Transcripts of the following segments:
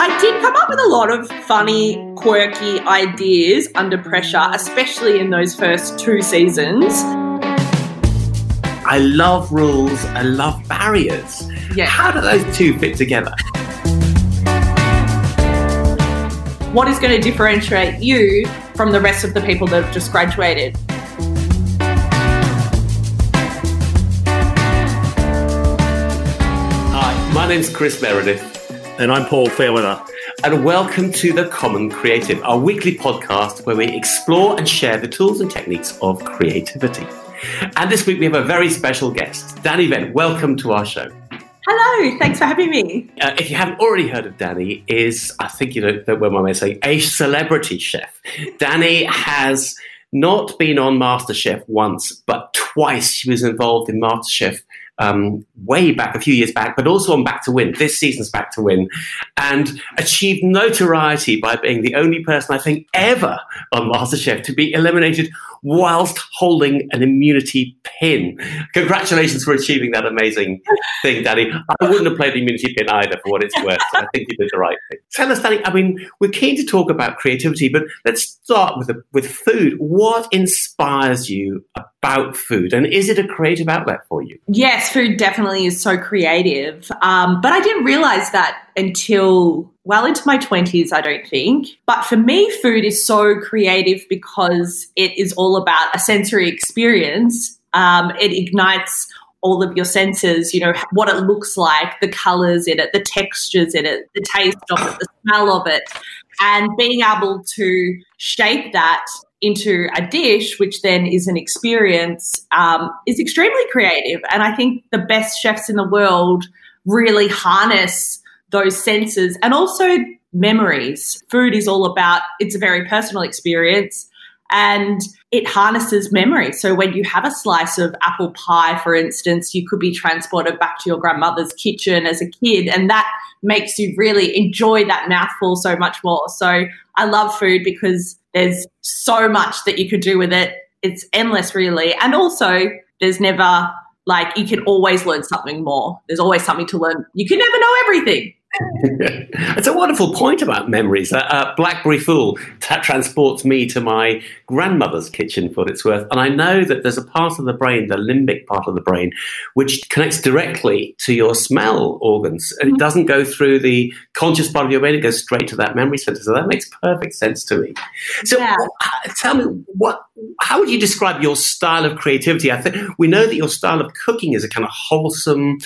I did come up with a lot of funny, quirky ideas under pressure, especially in those first two seasons. I love rules, I love barriers. Yeah. How do those two fit together? What is going to differentiate you from the rest of the people that have just graduated? Hi, my name's Chris Meredith. And I'm Paul Fairweather. And welcome to The Common Creative, our weekly podcast where we explore and share the tools and techniques of creativity. And this week we have a very special guest, Dani Venn. Welcome to our show. Hello, thanks for having me. Uh, if you haven't already heard of Dani, is I think you know what I may say, a celebrity chef. Dani has not been on MasterChef once, but twice she was involved in MasterChef um, way back, a few years back, but also on Back to Win, this season's Back to Win, and achieved notoriety by being the only person I think ever on MasterChef to be eliminated whilst holding an immunity pin. Congratulations for achieving that amazing thing, Dani. I wouldn't have played the immunity pin either for what it's worth. So I think you did the right thing. Tell us, Dani, I mean, we're keen to talk about creativity, but let's start with, with food. What inspires you about food? And is it a creative outlet for you? Yes, food definitely is so creative. Um, but I didn't realize that until well into my 20s, I don't think. But for me, food is so creative because it is all about a sensory experience. Um, it ignites all of your senses, you know, what it looks like, the colors in it, the textures in it, the taste of it, the smell of it, and being able to shape that into a dish, which then is an experience, um, is extremely creative. And I think the best chefs in the world really harness those senses and also memories. Food is all about, it's a very personal experience and it harnesses memory. So when you have a slice of apple pie, for instance, you could be transported back to your grandmother's kitchen as a kid and that makes you really enjoy that mouthful so much more. So I love food because there's so much that you could do with it. It's endless, really. And also, there's never like you can always learn something more. There's always something to learn. You can never know everything. it's a wonderful point about memories. Uh, uh, Blackberry Fool t- transports me to my grandmother's kitchen for what it's worth. And I know that there's a part of the brain, the limbic part of the brain, which connects directly to your smell organs. And it mm-hmm. doesn't go through the conscious part of your brain, it goes straight to that memory center. So that makes perfect sense to me. So yeah. uh, tell me, what, how would you describe your style of creativity? I think we know that your style of cooking is a kind of wholesome,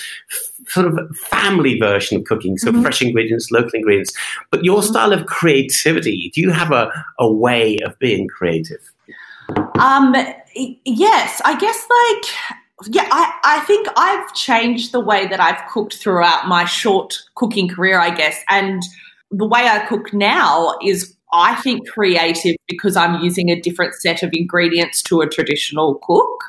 sort of family version of cooking, so mm-hmm. fresh ingredients, local ingredients. But your mm-hmm. style of creativity, do you have a, a way of being creative? Um, yes, I guess like yeah, I, I think I've changed the way that I've cooked throughout my short cooking career, I guess. And the way I cook now is I think creative because I'm using a different set of ingredients to a traditional cook.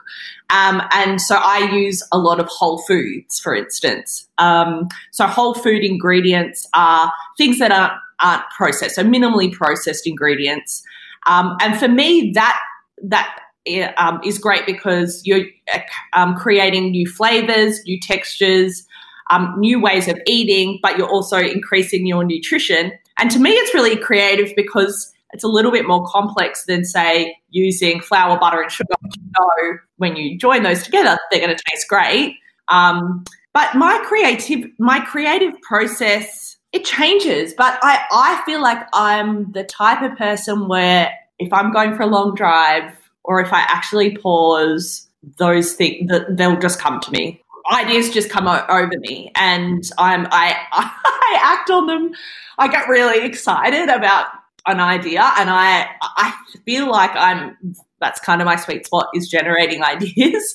Um, and so I use a lot of whole foods, for instance. Um, so whole food ingredients are things that aren't, aren't processed, so minimally processed ingredients. Um, and for me, that that um, is great because you're um, creating new flavors, new textures, um, new ways of eating, but you're also increasing your nutrition. And to me, it's really creative because it's a little bit more complex than, say, using flour, butter, and sugar. You know, when you join those together, they're going to taste great. Um, but my creative, my creative process, it changes. But I, I feel like I'm the type of person where if I'm going for a long drive or if I actually pause, those things that they'll just come to me. Ideas just come over me, and I'm I I act on them. I get really excited about an idea and I I feel like I'm that's kind of my sweet spot is generating ideas.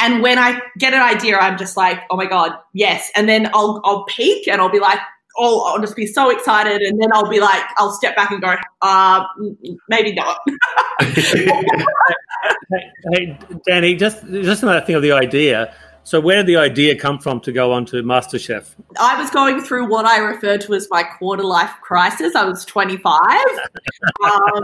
And when I get an idea, I'm just like, oh my God, yes. And then I'll I'll peak and I'll be like, oh, I'll just be so excited. And then I'll be like, I'll step back and go, uh, maybe not. hey, Dani, just just another thing of the idea. So, where did the idea come from to go on to MasterChef? I was going through what I refer to as my quarter life crisis. I was 25, um,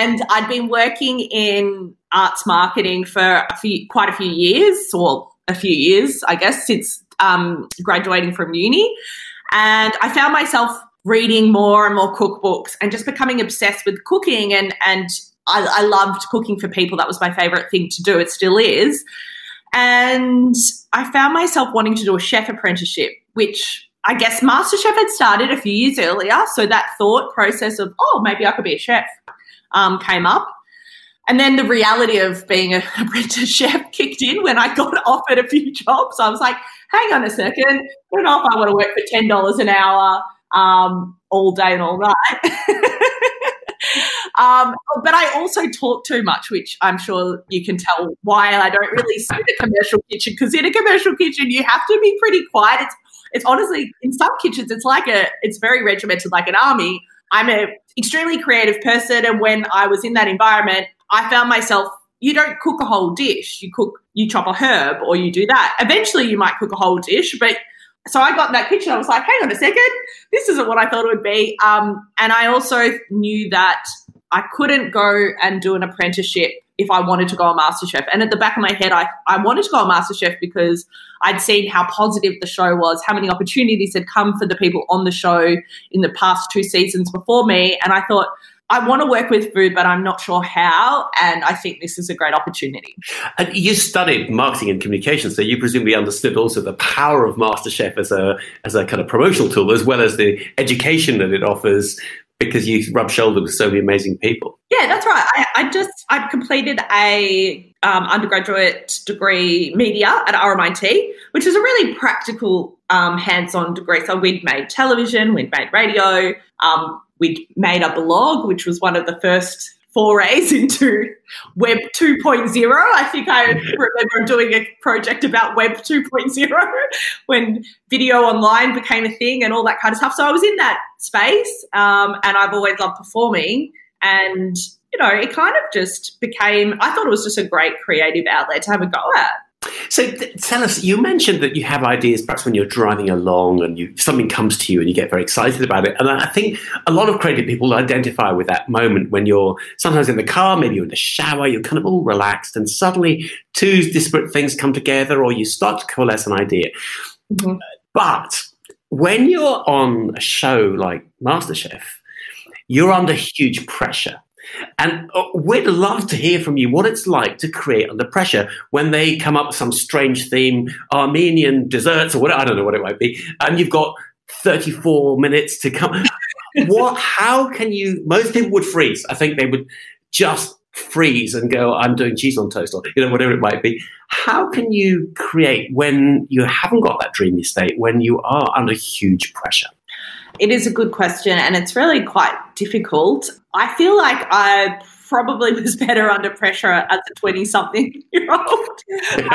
and I'd been working in arts marketing for a few, quite a few years, or a few years, I guess, since um, graduating from uni. And I found myself reading more and more cookbooks and just becoming obsessed with cooking and and I, I loved cooking for people. That was my favorite thing to do. It still is. And I found myself wanting to do a chef apprenticeship, which I guess MasterChef had started a few years earlier. So that thought process of, oh, maybe I could be a chef um, came up. And then the reality of being an apprentice chef kicked in when I got offered a few jobs. I was like, hang on a second, I don't know if I want to work for $10 an hour um, all day and all night. Um, but I also talk too much, which I'm sure you can tell why I don't really in a commercial kitchen. Because in a commercial kitchen, you have to be pretty quiet. It's it's honestly in some kitchens, it's like a it's very regimented, like an army. I'm an extremely creative person, and when I was in that environment, I found myself. You don't cook a whole dish. You cook, you chop a herb, or you do that. Eventually, you might cook a whole dish, but so I got in that kitchen. I was like, hang on a second, this isn't what I thought it would be. Um, and I also knew that I couldn't go and do an apprenticeship if I wanted to go on MasterChef. And at the back of my head, I, I wanted to go on MasterChef because I'd seen how positive the show was, how many opportunities had come for the people on the show in the past two seasons before me. And I thought, I want to work with food, but I'm not sure how. And I think this is a great opportunity. And you studied marketing and communication, so you presumably understood also the power of MasterChef as a as a kind of promotional tool, as well as the education that it offers. Because you rub shoulders with so many amazing people. Yeah, that's right. I, I just I completed a um, undergraduate degree media at RMIT, which is a really practical, um, hands-on degree. So we'd made television, we'd made radio, um, we made a blog, which was one of the first forays into Web 2.0. I think I remember doing a project about Web 2.0 when video online became a thing and all that kind of stuff. So I was in that space um, and I've always loved performing. And, you know, it kind of just became, I thought it was just a great creative outlet to have a go at. So th- tell us, you mentioned that you have ideas perhaps when you're driving along and you, something comes to you and you get very excited about it. And I think a lot of creative people identify with that moment when you're sometimes in the car, maybe you're in the shower, you're kind of all relaxed, and suddenly two disparate things come together or you start to coalesce an idea. Mm-hmm. But when you're on a show like MasterChef, you're under huge pressure and uh, we'd love to hear from you what it's like to create under pressure when they come up with some strange theme, Armenian desserts or whatever, I don't know what it might be, and you've got 34 minutes to come. what, how can you, most people would freeze. I think they would just freeze and go, I'm doing cheese on toast or, you know, whatever it might be. How can you create when you haven't got that dreamy state, when you are under huge pressure? It is a good question and it's really quite difficult. I feel like I probably was better under pressure as a 20 something year old.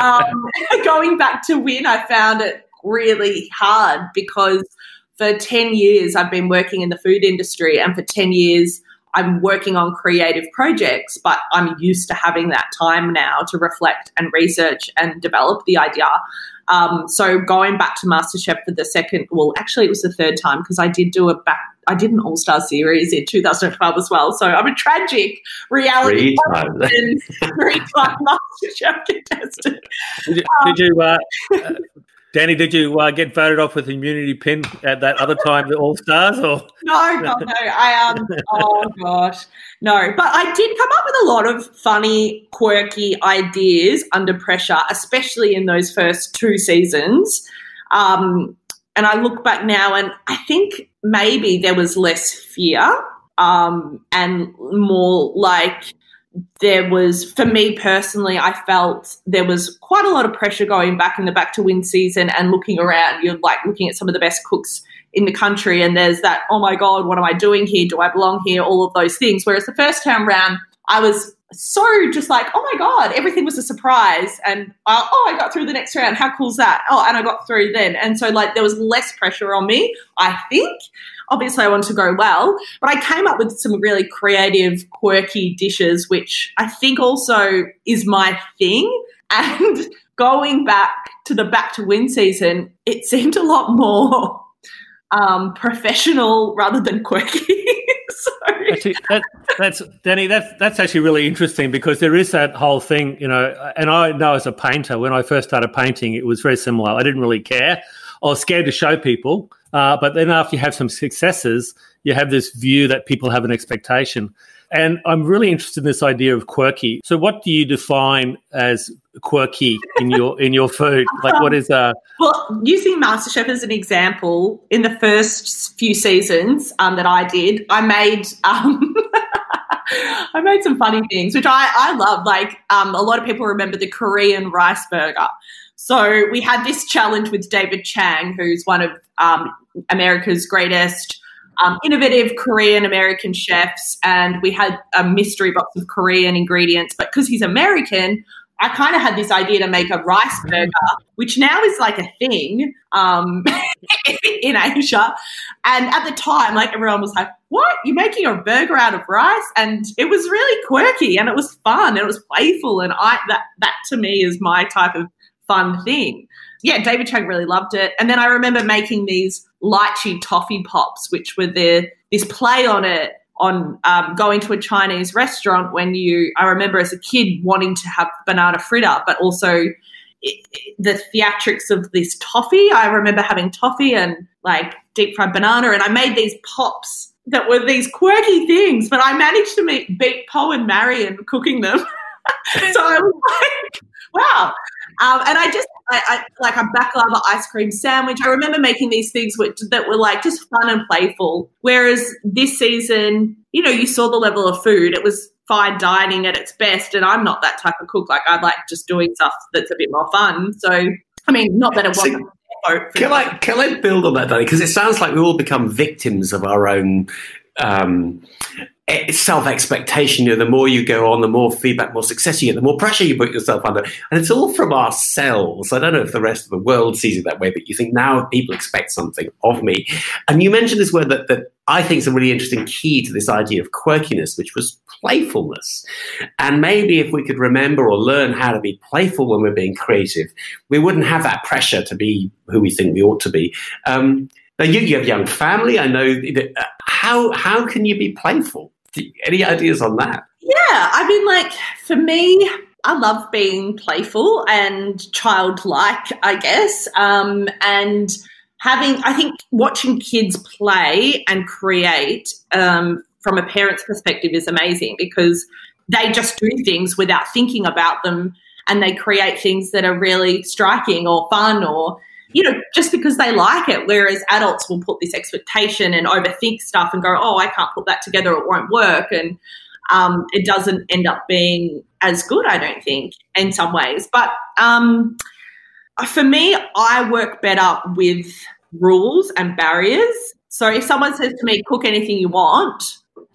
Um, going back to win, I found it really hard because for 10 years I've been working in the food industry and for 10 years I'm working on creative projects, but I'm used to having that time now to reflect and research and develop the idea. Um, so going back to MasterChef for the second, well, actually it was the third time because I did do a back, I did an All Star series in 2012 as well. So I'm a tragic reality three time MasterChef contestant. Did you, um, did you uh, uh Dani, did you uh, get voted off with immunity pin at that other time, the All Stars? Or no, no, no. I um, oh gosh, no. But I did come up with a lot of funny, quirky ideas under pressure, especially in those first two seasons. Um, and I look back now, and I think maybe there was less fear um, and more like there was, for me personally, I felt there was quite a lot of pressure going back in the back to win season and looking around. You're like looking at some of the best cooks in the country, and there's that, oh my God, what am I doing here? Do I belong here? All of those things. Whereas the first time round, I was so just like, oh my God, everything was a surprise. And uh, oh, I got through the next round. How cool's that? Oh, and I got through then. And so, like, there was less pressure on me, I think. Obviously, I wanted to go well, but I came up with some really creative, quirky dishes, which I think also is my thing. And going back to the back to win season, it seemed a lot more um, professional rather than quirky. actually, that, that's Dani. That's that's actually really interesting because there is that whole thing, you know. And I know as a painter, when I first started painting, it was very similar. I didn't really care. Or scared to show people. Uh, but then after you have some successes, you have this view that people have an expectation. And I'm really interested in this idea of quirky. So, what do you define as quirky in your in your food? Like, what is uh? Well, using MasterChef as an example, in the first few seasons um, that I did, I made um, I made some funny things, which I I love. Like, um, a lot of people remember the Korean rice burger. So we had this challenge with David Chang, who's one of um, America's greatest um, innovative Korean American chefs, and we had a mystery box of Korean ingredients. But because he's American, I kind of had this idea to make a rice burger, which now is like a thing um, in Asia. And at the time, like everyone was like, "What? You're making a burger out of rice?" And it was really quirky, and it was fun, and it was playful, and I that that to me is my type of fun thing yeah, David Chang really loved it. And then I remember making these lychee toffee pops, which were the this play on it on um, going to a Chinese restaurant when you. I remember as a kid wanting to have banana fritter, but also it, the theatrics of this toffee. I remember having toffee and like deep fried banana, and I made these pops that were these quirky things, but I managed to meet, beat Poh and Marion cooking them. so I was like, wow. Um, and I just, I, I, like a baklava ice cream sandwich. I remember making these things which, that were like just fun and playful. Whereas this season, you know, you saw the level of food. It was fine dining at its best. And I'm not that type of cook. Like I like just doing stuff that's a bit more fun. So, I mean, not that it wasn't. Can I can I build on that, Dani? Because it sounds like we all become victims of our own um, self expectation. You know, the more you go on, the more feedback, more success you get, the more pressure you put yourself under. And it's all from ourselves. I don't know if the rest of the world sees it that way, but you think now people expect something of me. And you mentioned this word that, that I think is a really interesting key to this idea of quirkiness, which was playfulness. And maybe if we could remember or learn how to be playful when we're being creative, we wouldn't have that pressure to be who we think we ought to be. Um, now you, you have young family. I know. That, uh, how how can you be playful? Any ideas on that? Yeah, I mean, like for me, I love being playful and childlike, I guess. Um, and having, I think, watching kids play and create um, from a parent's perspective is amazing because they just do things without thinking about them and they create things that are really striking or fun or you know, just because they like it. Whereas adults will put this expectation and overthink stuff and go, oh, I can't put that together, it won't work. And um, it doesn't end up being as good, I don't think, in some ways. But um, for me, I work better with rules and barriers. So if someone says to me, cook anything you want,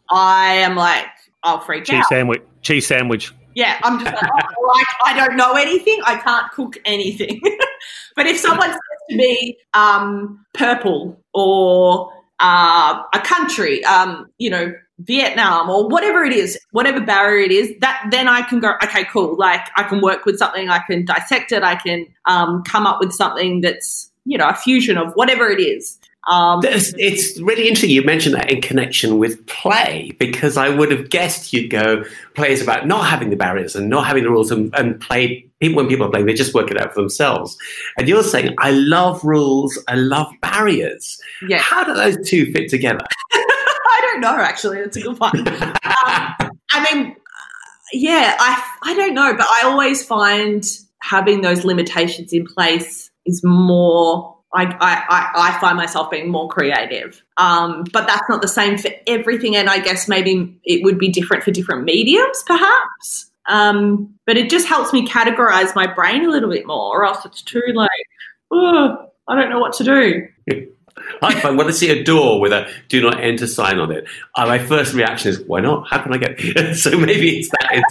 I am like, I'll freak Cheese out. sandwich. Cheese sandwich. Yeah, I'm just like, oh, like, I don't know anything. I can't cook anything. but if someone says to me, um, purple or uh, a country, um, you know, Vietnam or whatever it is, whatever barrier it is, that then I can go, okay, cool. Like I can work with something, I can dissect it, I can um, come up with something that's, you know, a fusion of whatever it is. Um, it's really interesting you mentioned that in connection with play because I would have guessed you'd go play is about not having the barriers and not having the rules and, and play people when people are playing they just work it out for themselves. And you're saying I love rules I love barriers. Yeah. How do those two fit together? I don't know actually. That's a good one. Um, I mean yeah I I don't know but I always find having those limitations in place is more I, I, I find myself being more creative. Um, but that's not the same for everything. And I guess maybe it would be different for different mediums, perhaps. Um, but it just helps me categorize my brain a little bit more, or else it's too like, oh, I don't know what to do. I find when I see a door with a "Do not enter" sign on it, uh, my first reaction is, "Why not? How can I get?" so maybe it's that.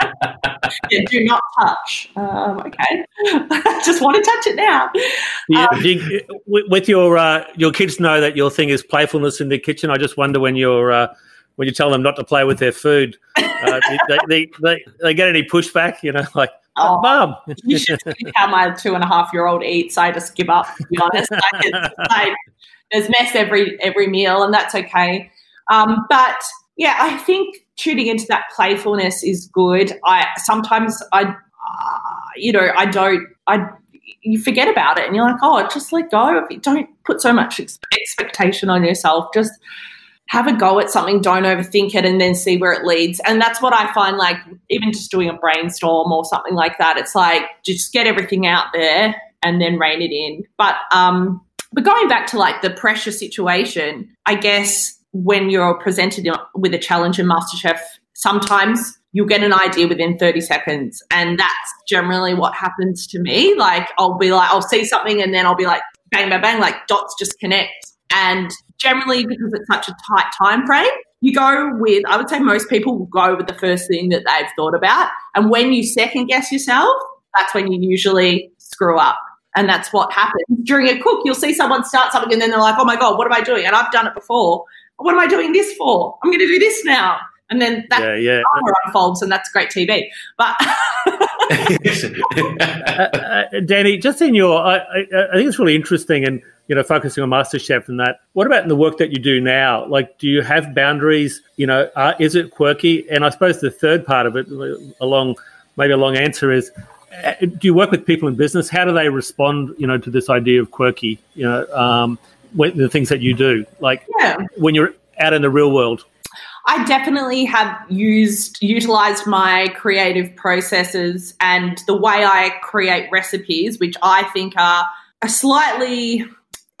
yeah, do not touch. Um, okay, just want to touch it now. Yeah, um, you, with your uh, your kids know that your thing is playfulness in the kitchen. I just wonder when you're uh, when you tell them not to play with their food, uh, they, they, they, they get any pushback. You know, like Oh, Mom. you should see how my two and a half year old eats. I just give up, to be honest. Like, like, there's mess every every meal, and that's okay. Um, but yeah, I think tuning into that playfulness is good. I sometimes I, uh, you know, I don't. I you forget about it and you're like, oh, just let go. Don't put so much ex- expectation on yourself. Just have a go at something, don't overthink it, and then see where it leads. And that's what I find like, even just doing a brainstorm or something like that, it's like just get everything out there and then rein it in. But, um, but going back to like the pressure situation, I guess when you're presented with a challenge in MasterChef, sometimes you'll get an idea within 30 seconds. And that's generally what happens to me. Like, I'll be like, I'll see something and then I'll be like, bang, bang, bang, like dots just connect. And generally, because it's such a tight time frame, you go with, I would say most people will go with the first thing that they've thought about. And when you second guess yourself, that's when you usually screw up. And that's what happens during a cook. You'll see someone start something and then they're like, oh my God, what am I doing? And I've done it before. What am I doing this for? I'm going to do this now and then that yeah, yeah. unfolds, and that's great TV. But uh, uh, Dani, just in your, I, I, I, think it's really interesting, and you know, focusing on MasterChef and that. What about in the work that you do now? Like, do you have boundaries? You know, uh, is it quirky? And I suppose the third part of it, along maybe a long answer, is uh, do you work with people in business? How do they respond? You know, to this idea of quirky? You know, um, the things that you do, like yeah. when you're out in the real world. I definitely have used utilized my creative processes and the way I create recipes, which I think are a slightly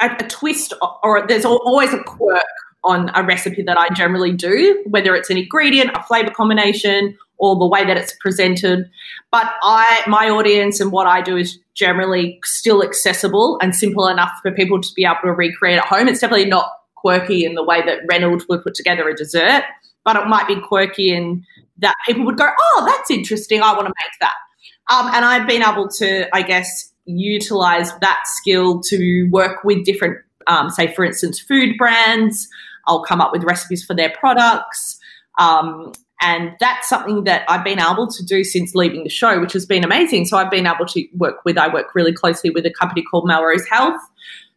a, a twist or there's always a quirk on a recipe that I generally do, whether it's an ingredient, a flavor combination, or the way that it's presented. But I, my audience and what I do is generally still accessible and simple enough for people to be able to recreate at home. It's definitely not quirky in the way that Reynolds would put together a dessert, but it might be quirky in that people would go, oh, that's interesting. I want to make that. Um, and I've been able to, I guess, utilize that skill to work with different, um, say, for instance, food brands. I'll come up with recipes for their products. Um, and that's something that I've been able to do since leaving the show, which has been amazing. So I've been able to work with, I work really closely with a company called Melrose Health.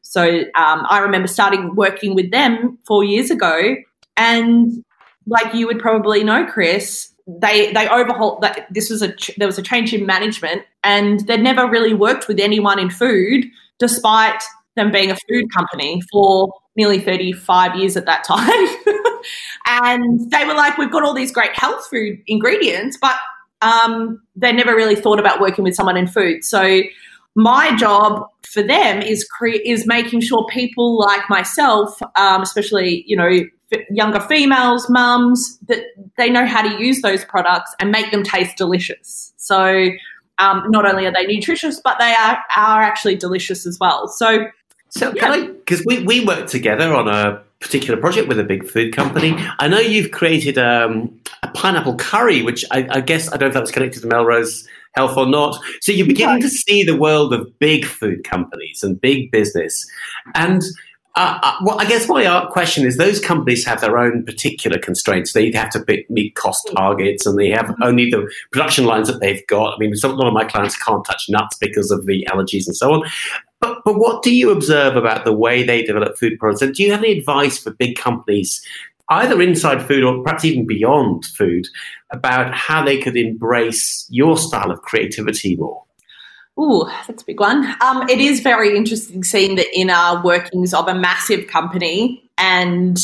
So um, I remember starting working with them four years ago, and like you would probably know, Chris, they they overhauled that. This was a there was a change in management, and they'd never really worked with anyone in food, despite them being a food company for nearly 35 years at that time. and they were like, we've got all these great health food ingredients, but um, they never really thought about working with someone in food. So my job for them is cre- is making sure people like myself, um, especially you know f- younger females, mums, that they know how to use those products and make them taste delicious. So um, not only are they nutritious, but they are are actually delicious as well. So. So, yeah. can I? Because we, we worked together on a particular project with a big food company. I know you've created um, a pineapple curry, which I, I, guess I don't know if that was connected to Melrose health or not. So you're beginning to see the world of big food companies and big business. And uh, uh, well, I guess my question is those companies have their own particular constraints. They have to meet cost targets and they have mm-hmm. only the production lines that they've got. I mean, some, a lot of my clients can't touch nuts because of the allergies and so on. But, what do you observe about the way they develop food products? And do you have any advice for big companies either inside food or perhaps even beyond food, about how they could embrace your style of creativity more? Ooh, that's a big one. Um, it is very interesting seeing the inner workings of a massive company. And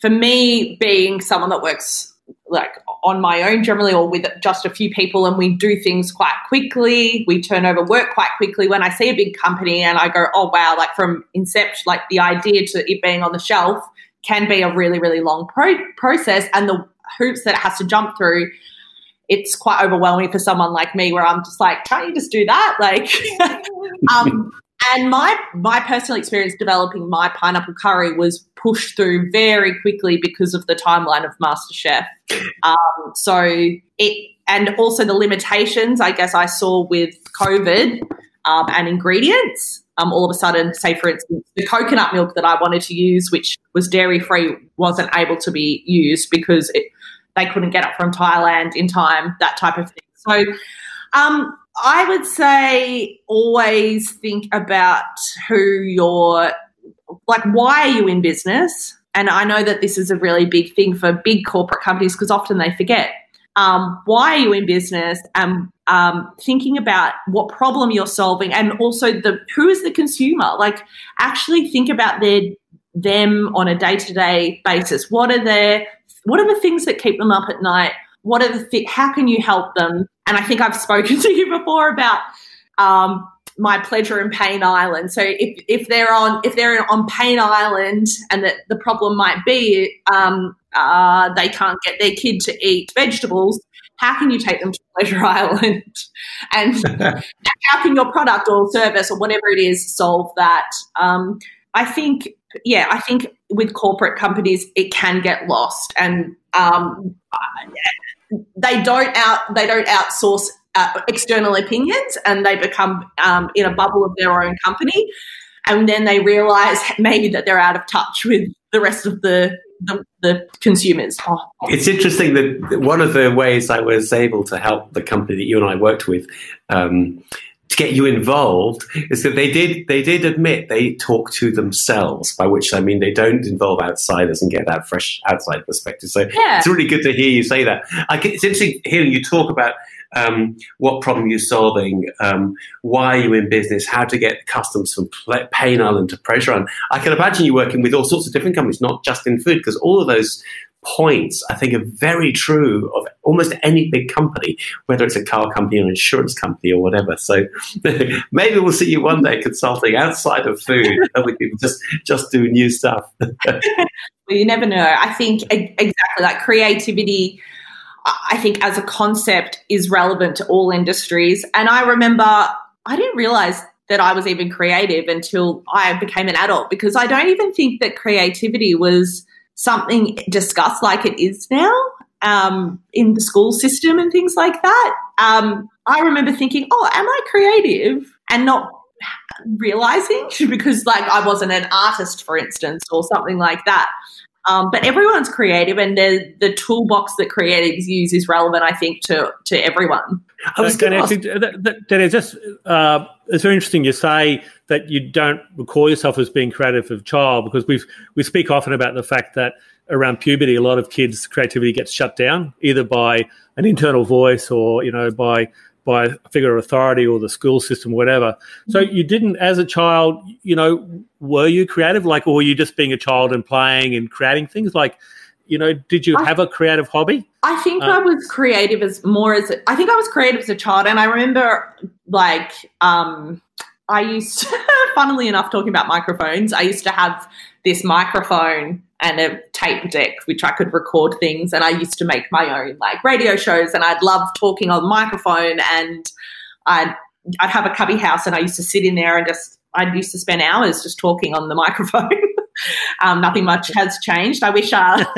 for me, being someone that works like on my own generally or with just a few people and we do things quite quickly we turn over work quite quickly when i see a big company and i go oh wow like from inception like the idea to it being on the shelf can be a really, really long pro- process. And the hoops that it has to jump through, it's quite overwhelming for someone like me where I'm just like, can't you just do that? Like, um, and my my personal experience developing my pineapple curry was pushed through very quickly because of the timeline of MasterChef. Um, so it and also the limitations I guess I saw with COVID um, and ingredients um, all of a sudden, say for instance, the coconut milk that I wanted to use, which was dairy free, wasn't able to be used because it, they couldn't get it from Thailand in time, that type of thing. So um, I would say always think about who you're, like, why are you in business? And I know that this is a really big thing for big corporate companies because often they forget. Um, why are you in business and um, thinking about what problem you're solving and also the who is the consumer like actually think about their them on a day-to-day basis what are their what are the things that keep them up at night what are the how can you help them and i think i've spoken to you before about um, my pleasure and pain island so if, if they're on if they're on pain island and that the problem might be um, uh, they can't get their kid to eat vegetables how can you take them to Pleasure Island? and how can your product or service or whatever it is solve that? Um, I think, yeah, I think with corporate companies, it can get lost, and um, they don't out they don't outsource uh, external opinions, and they become um, in a bubble of their own company, and then they realize maybe that they're out of touch with the rest of the the, the consumers. Oh. It's interesting that one of the ways I was able to help the company that you and I worked with um, to get you involved is that they did they did admit they talk to themselves, by which I mean they don't involve outsiders and get that fresh outside perspective. So yeah. it's really good to hear you say that. I, it's interesting hearing you talk about um, what problem you're solving, um, why you're in business, how to get customers from Pain Island to Pressure Island. I can imagine you working with all sorts of different companies, not just in food, because all of those points I think are very true of almost any big company, whether it's a car company or an insurance company or whatever. So maybe we'll see you one day consulting outside of food, helping people just just do new stuff. well, you never know. I think exactly like creativity I think as a concept is relevant to all industries. And I remember I didn't realize that I was even creative until I became an adult because I don't even think that creativity was something discussed like it is now um, in the school system and things like that. Um, I remember thinking, oh, am I creative? And not realizing because, like, I wasn't an artist, for instance, or something like that. Um, but everyone's creative, and the the toolbox that creatives use is relevant, I think, to to everyone. I was going to ask that, that, that is just uh, it's very interesting. You say that you don't recall yourself as being creative as a child because we we speak often about the fact that around puberty, a lot of kids' creativity gets shut down either by an internal voice or you know by by a figure of authority or the school system, whatever. So mm-hmm. you didn't, as a child, you know, were you creative? Like, or were you just being a child and playing and creating things? Like, you know, did you I, have a creative hobby? I think um, I was creative as more as I think I was creative as a child, and I remember like um, I used, to, funnily enough, talking about microphones. I used to have this microphone and a tape deck which I could record things and I used to make my own like radio shows and I'd love talking on the microphone and I'd I'd have a cubby house and I used to sit in there and just I'd used to spend hours just talking on the microphone. um, nothing much has changed. I wish, uh,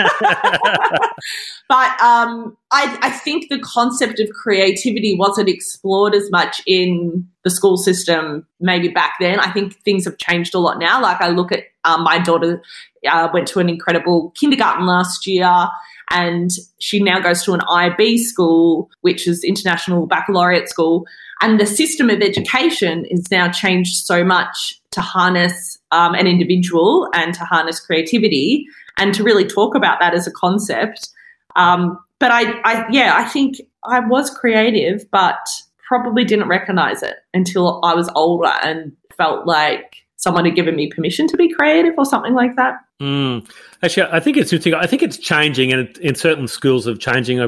but um, I, I, think the concept of creativity wasn't explored as much in the school system maybe back then. I think things have changed a lot now. Like I look at um, my daughter uh, went to an incredible kindergarten last year. And she now goes to an IB school, which is International Baccalaureate School. And the system of education is now changed so much to harness um, an individual and to harness creativity and to really talk about that as a concept. Um, but I, I, yeah, I think I was creative, but probably didn't recognize it until I was older and felt like someone had given me permission to be creative or something like that. Mm. Actually, I think it's interesting. I think it's changing, and in certain schools of changing.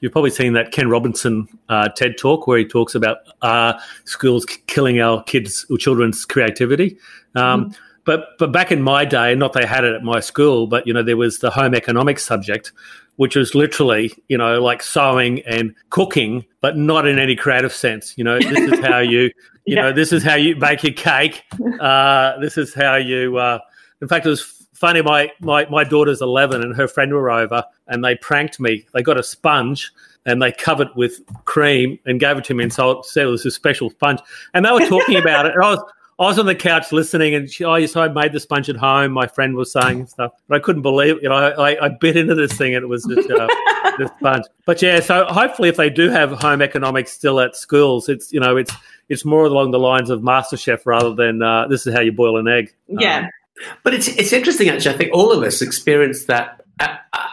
You've probably seen that Ken Robinson uh, TED talk where he talks about uh, schools killing our kids or children's creativity. Um, mm. But but back in my day, not they had it at my school, but you know there was the home economics subject, which was literally you know like sewing and cooking, but not in any creative sense. You know, this is how you you yeah. know this is how you bake your cake. Uh, this is how you. Uh, in fact, it was funny. My, my my daughter's eleven, and her friend were over, and they pranked me. They got a sponge and they covered it with cream and gave it to me and so said it was a special sponge. And they were talking about it. And I was I was on the couch listening, and she, oh, yes, I made the sponge at home. My friend was saying stuff, but I couldn't believe. You know, I, I bit into this thing, and it was just uh, this sponge. But yeah, so hopefully, if they do have home economics still at schools, it's you know, it's it's more along the lines of MasterChef rather than uh, this is how you boil an egg. Yeah. Um, but it's it's interesting actually. I think all of us experience that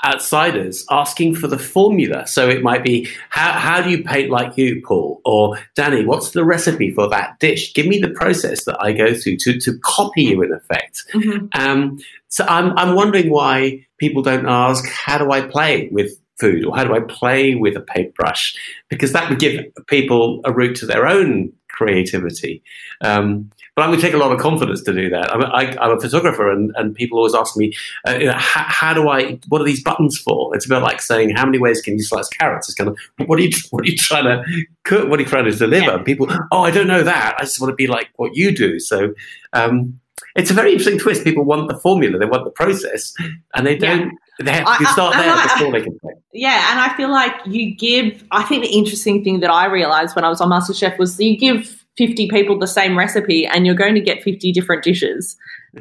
outsiders asking for the formula. So it might be, how, how do you paint like you, Paul? Or Dani, what's the recipe for that dish? Give me the process that I go through to, to copy you in effect. Mm-hmm. Um, so I'm, I'm wondering why people don't ask, how do I play with food or how do I play with a paintbrush? Because that would give people a route to their own creativity. Um, but I would take a lot of confidence to do that. I'm, I, am a photographer, and, and people always ask me, uh, you know, how, how, do I? What are these buttons for? It's a bit like saying, how many ways can you slice carrots? It's kind of, what are you, what are you trying to cook? What are you trying to deliver? People, oh, I don't know that. I just want to be like what you do. So. Um, it's a very interesting twist. People want the formula, they want the process, and they don't. Yeah. They have to start I, there I, before they can. Yeah, and I feel like you give. I think the interesting thing that I realized when I was on MasterChef was you give 50 people the same recipe and you're going to get 50 different dishes.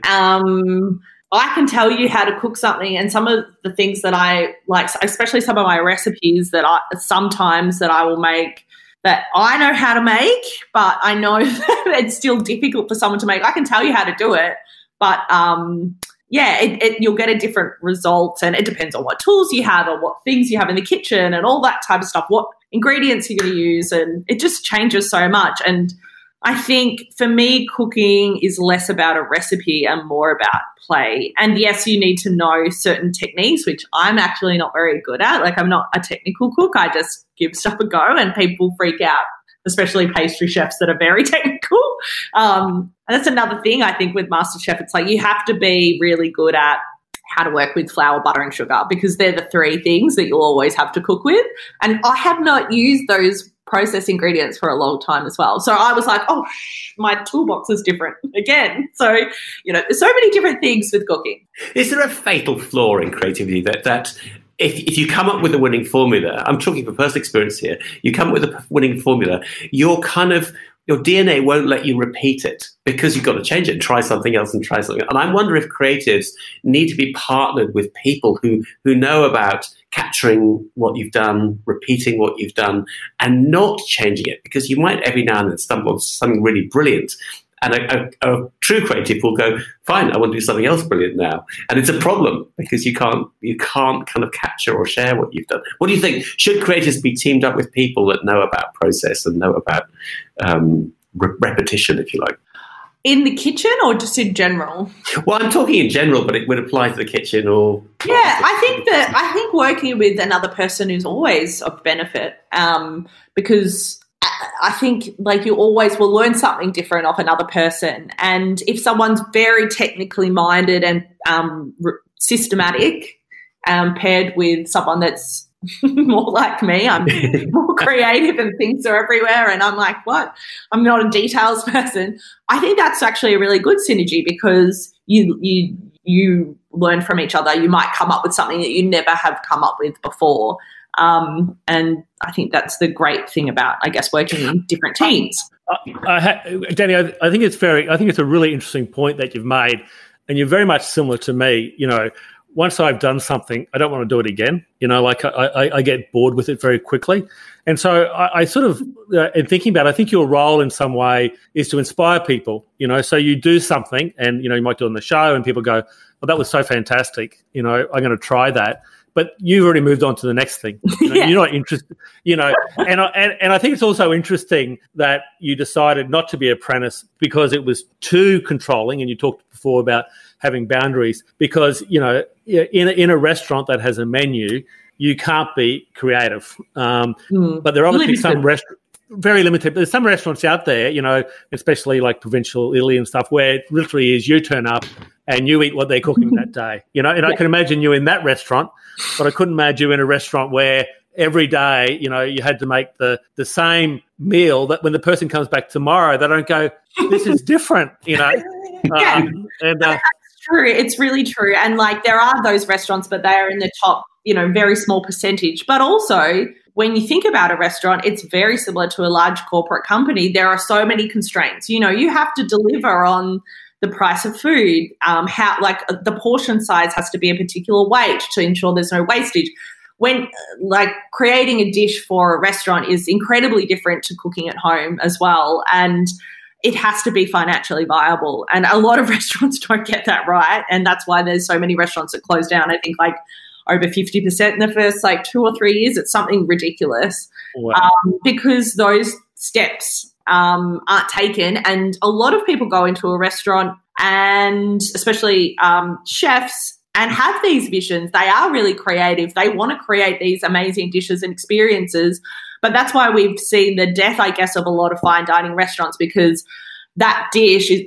Um, I can tell you how to cook something, and some of the things that I like, especially some of my recipes that I sometimes that I will make that I know how to make, but I know that it's still difficult for someone to make. I can tell you how to do it, but um, yeah, it, it, you'll get a different result, and it depends on what tools you have or what things you have in the kitchen and all that type of stuff. What ingredients you're going to use, and it just changes so much. And I think for me, cooking is less about a recipe and more about play. And yes, you need to know certain techniques, which I'm actually not very good at. Like, I'm not a technical cook. I just give stuff a go, and people freak out, especially pastry chefs that are very technical. Um, and that's another thing I think with MasterChef. It's like you have to be really good at how to work with flour, butter, and sugar because they're the three things that you'll always have to cook with. And I have not used those process ingredients for a long time as well. So I was like, oh, shh, my toolbox is different again. So, you know, there's so many different things with cooking. Is there a fatal flaw in creativity that, that if, if you come up with a winning formula, I'm talking from personal experience here, you come up with a winning formula, you're kind of your DNA won't let you repeat it because you've got to change it and try something else and try something. Else. And I wonder if creatives need to be partnered with people who who know about capturing what you've done, repeating what you've done, and not changing it because you might every now and then stumble on something really brilliant and a, a, a, true creative will go, fine, I want to do something else brilliant now. And it's a problem because you can't you can't kind of capture or share what you've done. What do you think? Should creators be teamed up with people that know about process and know about um, re- repetition, if you like? In the kitchen or just in general? Well, I'm talking in general, but it would apply to the kitchen or. Yeah, I think that I think working with another person is always of benefit um, because I think like you always will learn something different off another person. And if someone's very technically minded and um, systematic, um, paired with someone that's more like me, I'm more creative and things are everywhere. And I'm like, what? I'm not a details person. I think that's actually a really good synergy because you you you learn from each other. You might come up with something that you never have come up with before. Um, and I think that's the great thing about, I guess, working in different teams. I, Dani, I, I think it's very, I think it's a really interesting point that you've made, and you're very much similar to me. You know, once I've done something, I don't want to do it again. You know, like I, I, I get bored with it very quickly. And so I, I sort of, uh, in thinking about it, I think your role in some way is to inspire people, you know, so you do something and, you know, you might do it on the show and people go, well, that was so fantastic. You know, I'm going to try that but you've already moved on to the next thing. You know, yeah. You're not interested, you know. And I, and, and I think it's also interesting that you decided not to be apprentice because it was too controlling. And you talked before about having boundaries because you know in a, in a restaurant that has a menu, you can't be creative. Um, mm. But there are obviously some restaurants very limited. There's some restaurants out there, you know, especially like provincial Italy and stuff, where it literally is you turn up and you eat what they're cooking that day, you know. And yeah. I can imagine you in that restaurant, but I couldn't imagine you in a restaurant where every day, you know, you had to make the the same meal. That when the person comes back tomorrow, they don't go, "This is different," you know. yeah. Um, and uh, true. It's really true. And like there are those restaurants, but they are in the top, you know, very small percentage. But also when you think about a restaurant, it's very similar to a large corporate company. There are so many constraints. You know, you have to deliver on the price of food, um, how like the portion size has to be a particular weight to ensure there's no wastage. When like creating a dish for a restaurant is incredibly different to cooking at home as well, and it has to be financially viable. And a lot of restaurants don't get that right, and that's why there's so many restaurants that close down. I think like over 50% in the first like two or three years. It's something ridiculous Wow. um, because those steps um, aren't taken. And a lot of people go into a restaurant and especially um, chefs and have these visions. They are really creative. They want to create these amazing dishes and experiences. But that's why we've seen the death, I guess, of a lot of fine dining restaurants because that dish, is,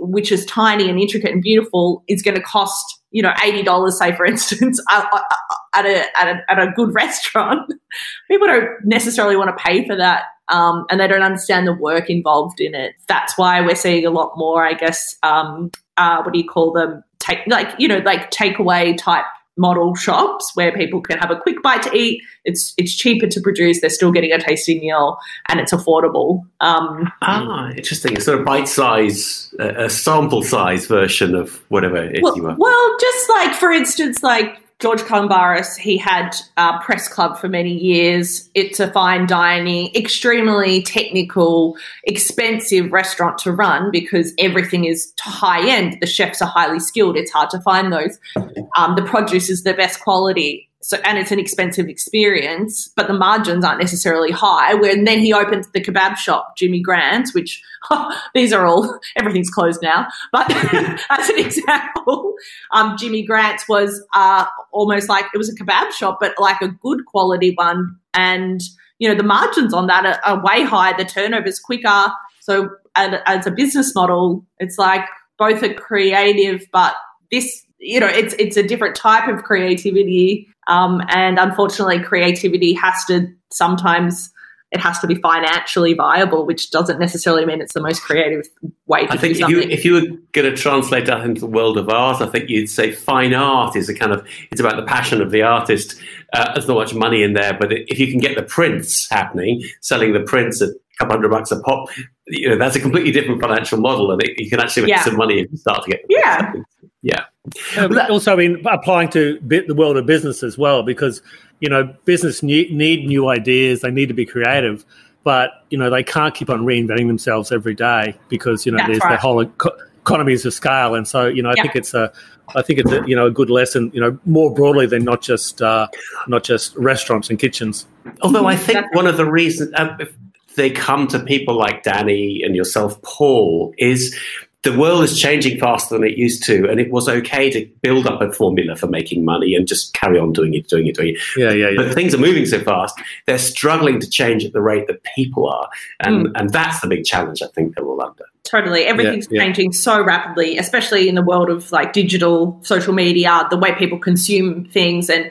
which is tiny and intricate and beautiful, is going to cost you know eighty dollars, say for instance, at a, at a at a good restaurant. People don't necessarily want to pay for that, um, and they don't understand the work involved in it. That's why we're seeing a lot more, I guess. Um, uh, what do you call them? Take like you know like takeaway type model shops where people can have a quick bite to eat. It's it's cheaper to produce. They're still getting a tasty meal, and it's affordable. Um, Ah, interesting. A sort of bite size, uh, a sample size version of whatever it is well, you are. well, just like for instance, like George Calombaris, he had a press club for many years. It's a fine dining, extremely technical, expensive restaurant to run because everything is high end. The chefs are highly skilled. It's hard to find those. Um, the produce is the best quality. So, and it's an expensive experience, but the margins aren't necessarily high. When then he opened the kebab shop, Jimmy Grant's, which these are all everything's closed now. But as an example, um, Jimmy Grant's was uh, almost like it was a kebab shop, but like a good quality one. And you know the margins on that are, are way high. The turnover's quicker. So as, a business model, it's like both a creative, but this you know it's it's a different type of creativity. Um, and unfortunately, creativity has to sometimes it has to be financially viable, which doesn't necessarily mean it's the most creative way to I do think if you, if you were going to translate that into the world of art, I think you'd say fine art is a kind of it's about the passion of the artist. Uh, there's not much money in there, but if you can get the prints happening, selling the prints at couple hundred bucks a pop, you know that's a completely different financial model, and it, you can actually make Yeah. some money if you start to get. Yeah. yeah. Uh, but also, I mean, applying to bit the world of business as well, because you know, business need, need new ideas. They need to be creative, but you know, they can't keep on reinventing themselves every day because you know there's right. the whole eco- economies of scale, and so you know, I Yeah. think it's a, I think it's a, you know a good lesson, you know, more broadly than not just uh, not just restaurants and kitchens. Although I think one of the reasons um, if they come to people like Dani and yourself, Paul, is the world is changing faster than it used to, and it was okay to build up a formula for making money and just carry on doing it, doing it, doing it. Yeah, yeah, yeah. But things are moving so fast; they're struggling to change at the rate that people are, and hmm. and that's the big challenge I think they're all under. Totally. Everything's yeah. changing so rapidly, especially in the world of like digital social media, the way people consume things and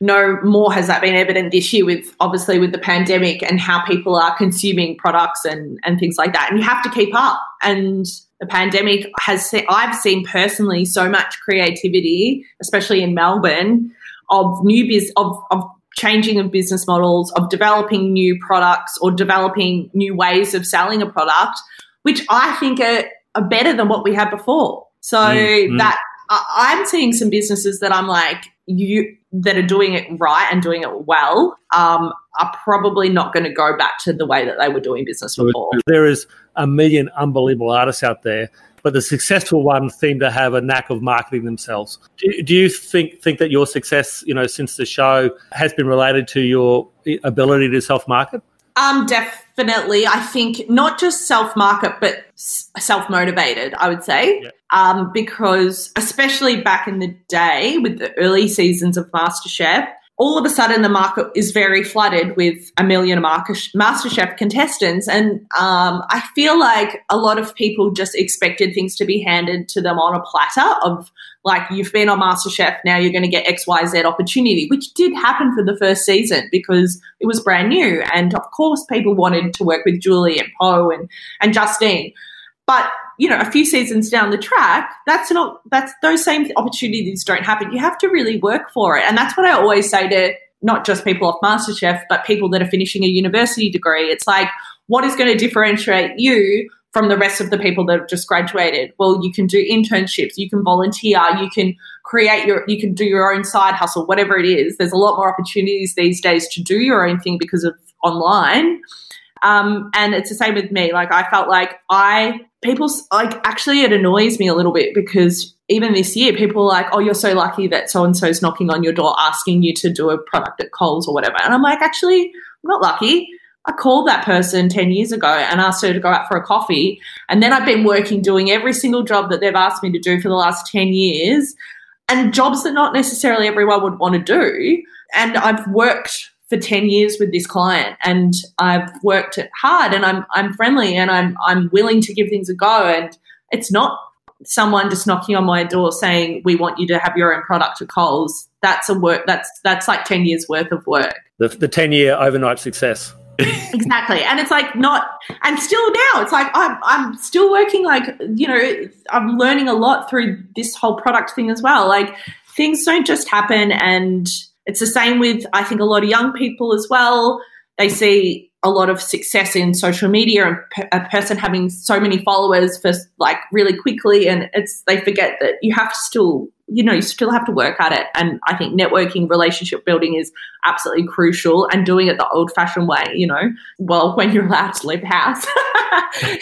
no more has that been evident this year with obviously with the pandemic and how people are consuming products and, and things like that. And you have to keep up. And the pandemic has se- I've seen personally so much creativity, especially in Melbourne, of new biz of, of changing of business models, of developing new products or developing new ways of selling a product which I think are, are better than what we had before. So Mm, mm. that I'm seeing some businesses that I'm like you that are doing it right and doing it well um, are probably not going to go back to the way that they were doing business before. There is a million unbelievable artists out there, but the successful ones seem to have a knack of marketing themselves. Do, do you think think that your success, you know, since the show has been related to your ability to self market? Um, definitely. I think not just self market, but self motivated. I would say, Yeah. um, because especially back in the day with the early seasons of MasterChef, all of a sudden the market is very flooded with a million MasterChef contestants, and um, I feel like a lot of people just expected things to be handed to them on a platter of like you've been on MasterChef, now you're going to get X, Y, Z opportunity, which did happen for the first season because it was brand new, and of course people wanted to work with Julie and Poh and and Justine, but you know, a few seasons down the track, that's not that's those same opportunities don't happen. You have to really work for it, and that's what I always say to not just people off MasterChef, but people that are finishing a university degree. It's like, what is going to differentiate you from the rest of the people that have just graduated? Well, you can do internships, you can volunteer, you can create your, you can do your own side hustle, whatever it is. There's a lot more opportunities these days to do your own thing because of online. Um, and it's the same with me. Like I felt like I people like actually it annoys me a little bit because even this year people are like oh you're so lucky that so and so's knocking on your door asking you to do a product at Coles or whatever and i'm like actually i'm not lucky i called that person 10 years ago and asked her to go out for a coffee. And then i've been working doing every single job that they've asked me to do for the last 10 years and jobs that not necessarily everyone would want to do. And i've worked for 10 years with this client and I've worked hard and I'm I'm friendly and I'm I'm willing to give things a go. And it's not someone just knocking on my door saying we want you to have your own product at Coles. That's a work that's that's like 10 years worth of work. The, the 10 year overnight success exactly and it's like not and still now it's like I'm, I'm still working like you know i'm learning a lot through this whole product thing as well like things don't just happen and it's the same with, I think, a lot of young people as well. They see a lot of success in social media and a person having so many followers for like really quickly, and it's they forget that you have to still, you know, you still have to work at it. And I think networking, relationship building is absolutely crucial, and doing it the old-fashioned way. You know, well, when you're allowed to leave the house,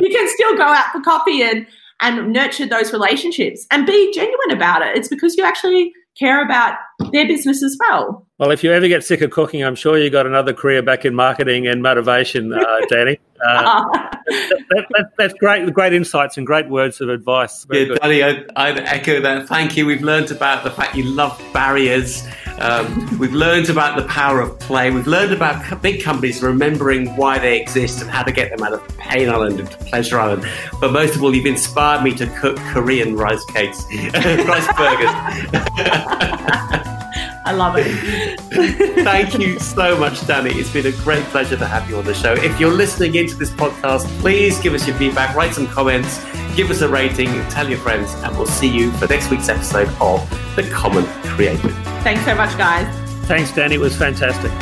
you can still go out for coffee and and nurture those relationships and be genuine about it. It's because you actually care about their business as well. Well, if you ever get sick of cooking, I'm sure you got another career back in marketing and motivation, uh, Dani. Uh, that, that, that's great, great insights and great words of advice. Very yeah, good. Dani, I, I'd echo that. Thank you. We've learned about the fact you love barriers. Um, we've learned about the power of play. We've learned about big companies remembering why they exist and how to get them out of Pain Island into Pleasure Island. But most of all, you've inspired me to cook Korean rice cakes, rice burgers. I love it. Thank you so much, Dani. It's been a great pleasure to have you on the show. If you're listening into this podcast, please give us your feedback, write some comments, give us a rating, tell your friends, and we'll see you for next week's episode of The Common Creative. Thanks so much, guys. Thanks, Dani. It was fantastic.